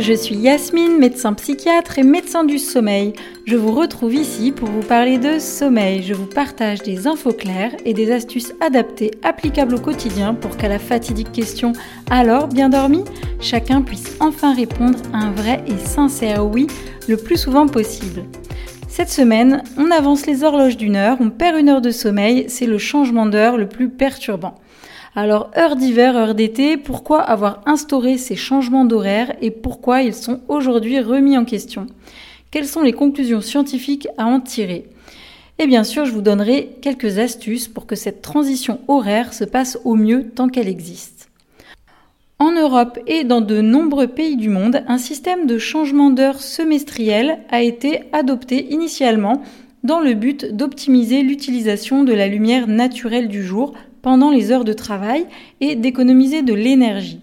je suis Yasmine, médecin psychiatre et médecin du sommeil. Je vous retrouve ici pour vous parler de sommeil. Je vous partage des infos claires et des astuces adaptées applicables au quotidien pour qu'à la fatidique question Alors, bien dormi? chacun puisse enfin répondre un vrai et sincère oui le plus souvent possible. Cette semaine, on avance les horloges d'une heure, on perd une heure de sommeil, c'est le changement d'heure le plus perturbant. Alors, heure d'hiver, heure d'été, pourquoi avoir instauré ces changements d'horaire et pourquoi ils sont aujourd'hui remis en question? Quelles sont les conclusions scientifiques à en tirer? Et bien sûr, je vous donnerai quelques astuces pour que cette transition horaire se passe au mieux tant qu'elle existe. En Europe et dans de nombreux pays du monde, un système de changement d'heure semestriel a été adopté initialement dans le but d'optimiser l'utilisation de la lumière naturelle du jour pendant les heures de travail et d'économiser de l'énergie.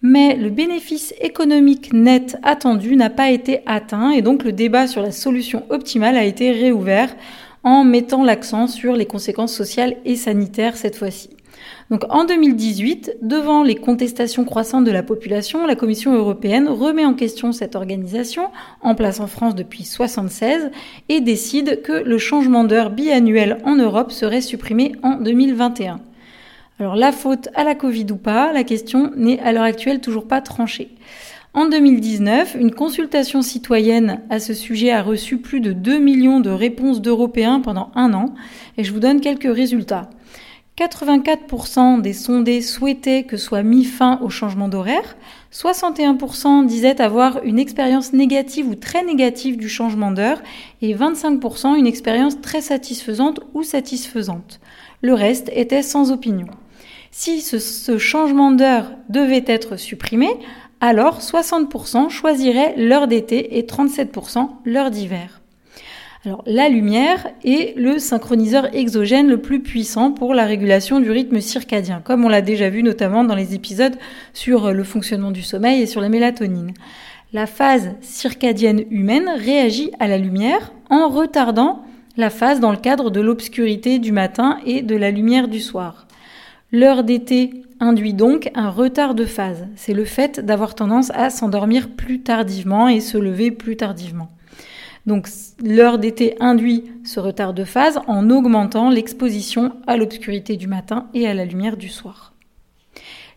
Mais le bénéfice économique net attendu n'a pas été atteint et donc le débat sur la solution optimale a été réouvert en mettant l'accent sur les conséquences sociales et sanitaires cette fois-ci. Donc en 2018, devant les contestations croissantes de la population, la Commission européenne remet en question cette organisation, en place en France depuis 1976, et décide que le changement d'heure biannuel en Europe serait supprimé en 2021. Alors la faute à la Covid ou pas, la question n'est à l'heure actuelle toujours pas tranchée. En 2019, une consultation citoyenne à ce sujet a reçu plus de 2 millions de réponses d'Européens pendant un an, et je vous donne quelques résultats. 84% des sondés souhaitaient que soit mis fin au changement d'horaire, 61% disaient avoir une expérience négative ou très négative du changement d'heure, et 25% une expérience très satisfaisante ou satisfaisante. Le reste était sans opinion. Si ce, changement d'heure devait être supprimé, alors 60% choisiraient l'heure d'été et 37% l'heure d'hiver. Alors la lumière est le synchroniseur exogène le plus puissant pour la régulation du rythme circadien, comme on l'a déjà vu notamment dans les épisodes sur le fonctionnement du sommeil et sur la mélatonine. La phase circadienne humaine réagit à la lumière en retardant la phase dans le cadre de l'obscurité du matin et de la lumière du soir. L'heure d'été induit donc un retard de phase. C'est le fait d'avoir tendance à s'endormir plus tardivement et se lever plus tardivement. Donc l'heure d'été induit ce retard de phase en augmentant l'exposition à l'obscurité du matin et à la lumière du soir.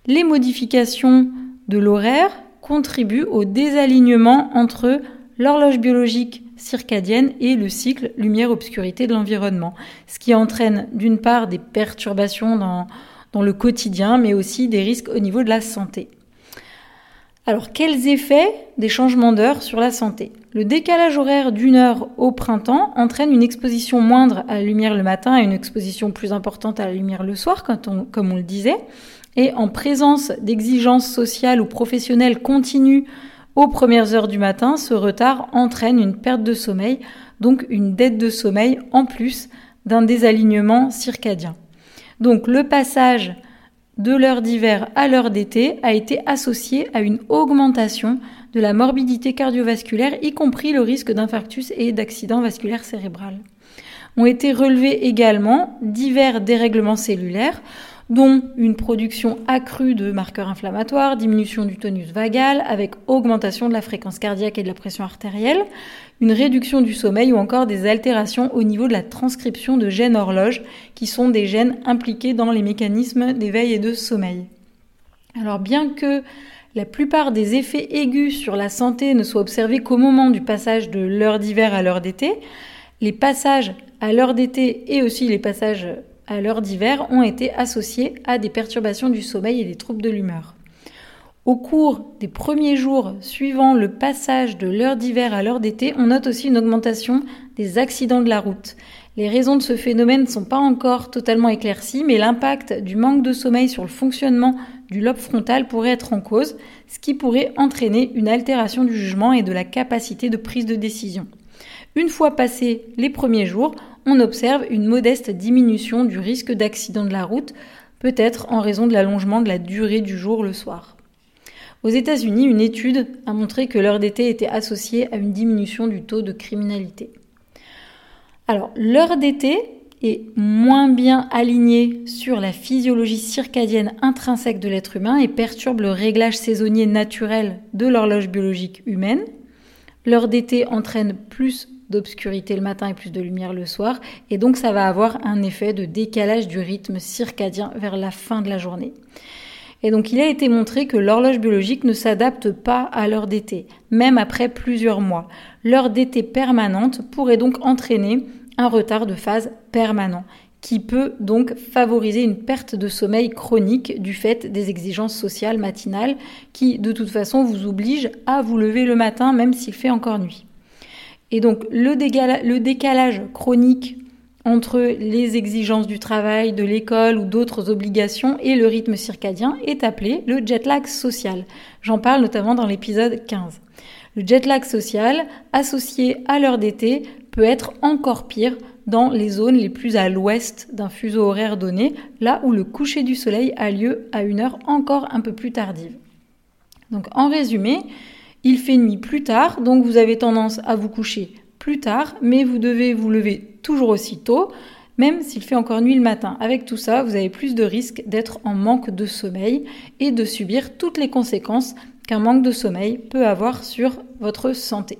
Les modifications de l'horaire contribuent au désalignement entre l'horloge biologique circadienne et le cycle lumière-obscurité de l'environnement, ce qui entraîne d'une part des perturbations dans, dans le quotidien, mais aussi des risques au niveau de la santé. Alors, quels effets des changements d'heure sur la santé? Le décalage horaire d'une heure au printemps entraîne une exposition moindre à la lumière le matin et une exposition plus importante à la lumière le soir, comme on le disait. Et en présence d'exigences sociales ou professionnelles continues aux premières heures du matin, ce retard entraîne une perte de sommeil, donc une dette de sommeil en plus d'un désalignement circadien. Donc le passage de l'heure d'hiver à l'heure d'été a été associé à une augmentation de la morbidité cardiovasculaire, y compris le risque d'infarctus et d'accident vasculaire cérébral. Ont été relevés également divers dérèglements cellulaires, dont une production accrue de marqueurs inflammatoires, diminution du tonus vagal avec augmentation de la fréquence cardiaque et de la pression artérielle, une réduction du sommeil ou encore des altérations au niveau de la transcription de gènes horloges qui sont des gènes impliqués dans les mécanismes d'éveil et de sommeil. Alors bien que la plupart des effets aigus sur la santé ne soient observés qu'au moment du passage de l'heure d'hiver à l'heure d'été, les passages à l'heure d'été et aussi les passages à l'heure d'hiver ont été associés à des perturbations du sommeil et des troubles de l'humeur. Au cours des premiers jours suivant le passage de l'heure d'hiver à l'heure d'été, on note aussi une augmentation des accidents de la route. Les raisons de ce phénomène ne sont pas encore totalement éclaircies, mais l'impact du manque de sommeil sur le fonctionnement du lobe frontal pourrait être en cause, ce qui pourrait entraîner une altération du jugement et de la capacité de prise de décision. Une fois passés les premiers jours, on observe une modeste diminution du risque d'accident de la route, peut-être en raison de l'allongement de la durée du jour le soir. Aux États-Unis, une étude a montré que l'heure d'été était associée à une diminution du taux de criminalité. Alors, l'heure d'été est moins bien aligné sur la physiologie circadienne intrinsèque de l'être humain et perturbe le réglage saisonnier naturel de l'horloge biologique humaine. L'heure d'été entraîne plus d'obscurité le matin et plus de lumière le soir, et donc ça va avoir un effet de décalage du rythme circadien vers la fin de la journée. Et donc il a été montré que l'horloge biologique ne s'adapte pas à l'heure d'été, même après plusieurs mois. L'heure d'été permanente pourrait donc entraîner un retard de phase permanent qui peut donc favoriser une perte de sommeil chronique du fait des exigences sociales matinales qui de toute façon vous obligent à vous lever le matin même s'il fait encore nuit. Et donc le, décalage chronique entre les exigences du travail, de l'école ou d'autres obligations et le rythme circadien est appelé le jet lag social. J'en parle notamment dans l'épisode 15. Le jet lag social, associé à l'heure d'été, peut être encore pire dans les zones les plus à l'ouest d'un fuseau horaire donné, là où le coucher du soleil a lieu à une heure encore un peu plus tardive. Donc en résumé, il fait nuit plus tard, donc vous avez tendance à vous coucher plus tard, mais vous devez vous lever toujours aussi tôt, même s'il fait encore nuit le matin. Avec tout ça, vous avez plus de risques d'être en manque de sommeil et de subir toutes les conséquences qu'un manque de sommeil peut avoir sur votre santé.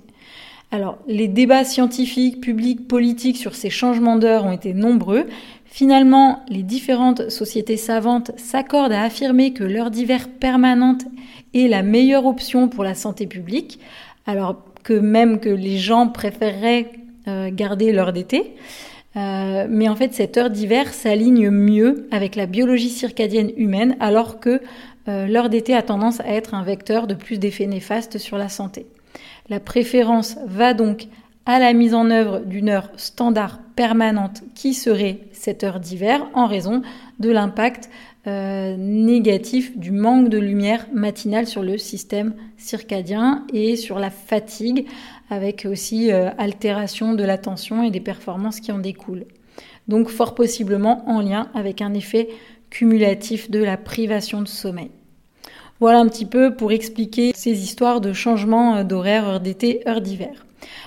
Alors, les débats scientifiques, publics, politiques sur ces changements d'heure ont été nombreux. Finalement, les différentes sociétés savantes s'accordent à affirmer que l'heure d'hiver permanente est la meilleure option pour la santé publique, alors que même que les gens préféreraient euh, garder l'heure d'été. Euh, mais en fait, cette heure d'hiver s'aligne mieux avec la biologie circadienne humaine, alors que euh, l'heure d'été a tendance à être un vecteur de plus d'effets néfastes sur la santé. La préférence va donc à la mise en œuvre d'une heure standard permanente qui serait cette heure d'hiver en raison de l'impact euh, négatif du manque de lumière matinale sur le système circadien et sur la fatigue avec aussi euh, altération de l'attention et des performances qui en découlent. Donc fort possiblement en lien avec un effet cumulatif de la privation de sommeil. Voilà un petit peu pour expliquer ces histoires de changement euh, d'horaire, heure d'été, heure d'hiver.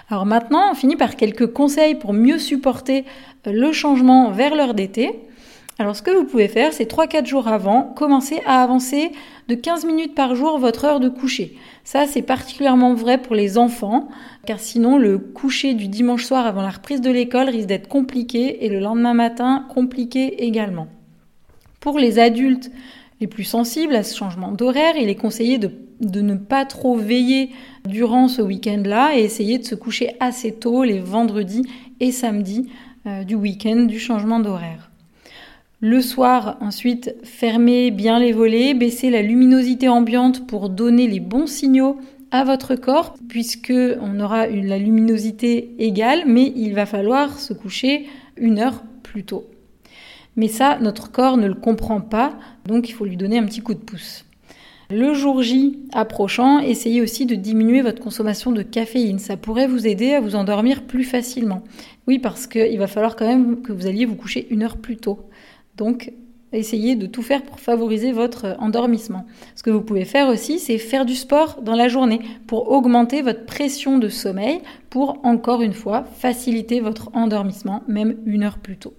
Alors maintenant, on finit par quelques conseils pour mieux supporter le changement vers l'heure d'été. Alors ce que vous pouvez faire, c'est 3-4 jours avant, commencer à avancer de 15 minutes par jour votre heure de coucher. Ça, c'est particulièrement vrai pour les enfants, car sinon le coucher du dimanche soir avant la reprise de l'école risque d'être compliqué et le lendemain matin compliqué également. Pour les adultes les plus sensibles à ce changement d'horaire, il est conseillé de, ne pas trop veiller durant ce week-end-là et essayer de se coucher assez tôt les vendredis et samedis euh, du week-end du changement d'horaire. Le soir, ensuite, fermez bien les volets, baissez la luminosité ambiante pour donner les bons signaux à votre corps, puisque on aura la luminosité égale, mais il va falloir se coucher une heure plus tôt. Mais ça, notre corps ne le comprend pas, donc il faut lui donner un petit coup de pouce. Le jour J approchant, essayez aussi de diminuer votre consommation de caféine. Ça pourrait vous aider à vous endormir plus facilement. Oui, parce qu'il va falloir quand même que vous alliez vous coucher une heure plus tôt. Donc, essayez de tout faire pour favoriser votre endormissement. Ce que vous pouvez faire aussi, c'est faire du sport dans la journée pour augmenter votre pression de sommeil, pour encore une fois faciliter votre endormissement, même une heure plus tôt.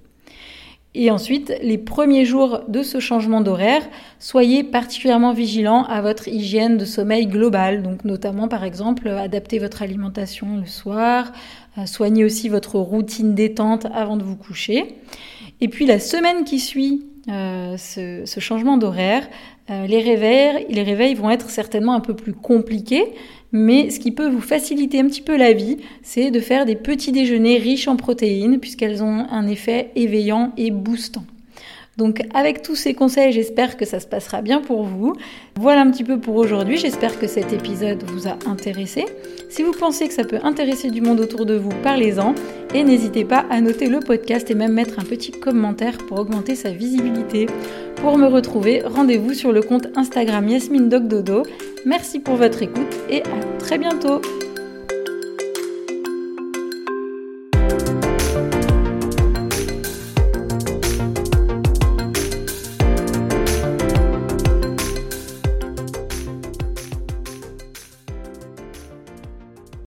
Et ensuite, les premiers jours de ce changement d'horaire, soyez particulièrement vigilant à votre hygiène de sommeil globale. Donc, notamment, par exemple, adapter votre alimentation le soir, euh, soignez aussi votre routine détente avant de vous coucher. Et puis la semaine qui suit euh, ce, changement d'horaire, euh, les réveils vont être certainement un peu plus compliqués, mais ce qui peut vous faciliter un petit peu la vie, c'est de faire des petits déjeuners riches en protéines, puisqu'elles ont un effet éveillant et boostant. Donc avec tous ces conseils, j'espère que ça se passera bien pour vous. Voilà un petit peu pour aujourd'hui, j'espère que cet épisode vous a intéressé. Si vous pensez que ça peut intéresser du monde autour de vous, parlez-en et n'hésitez pas à noter le podcast et même mettre un petit commentaire pour augmenter sa visibilité. Pour me retrouver, rendez-vous sur le compte Instagram Yasmine Dodo. Merci pour votre écoute et à très bientôt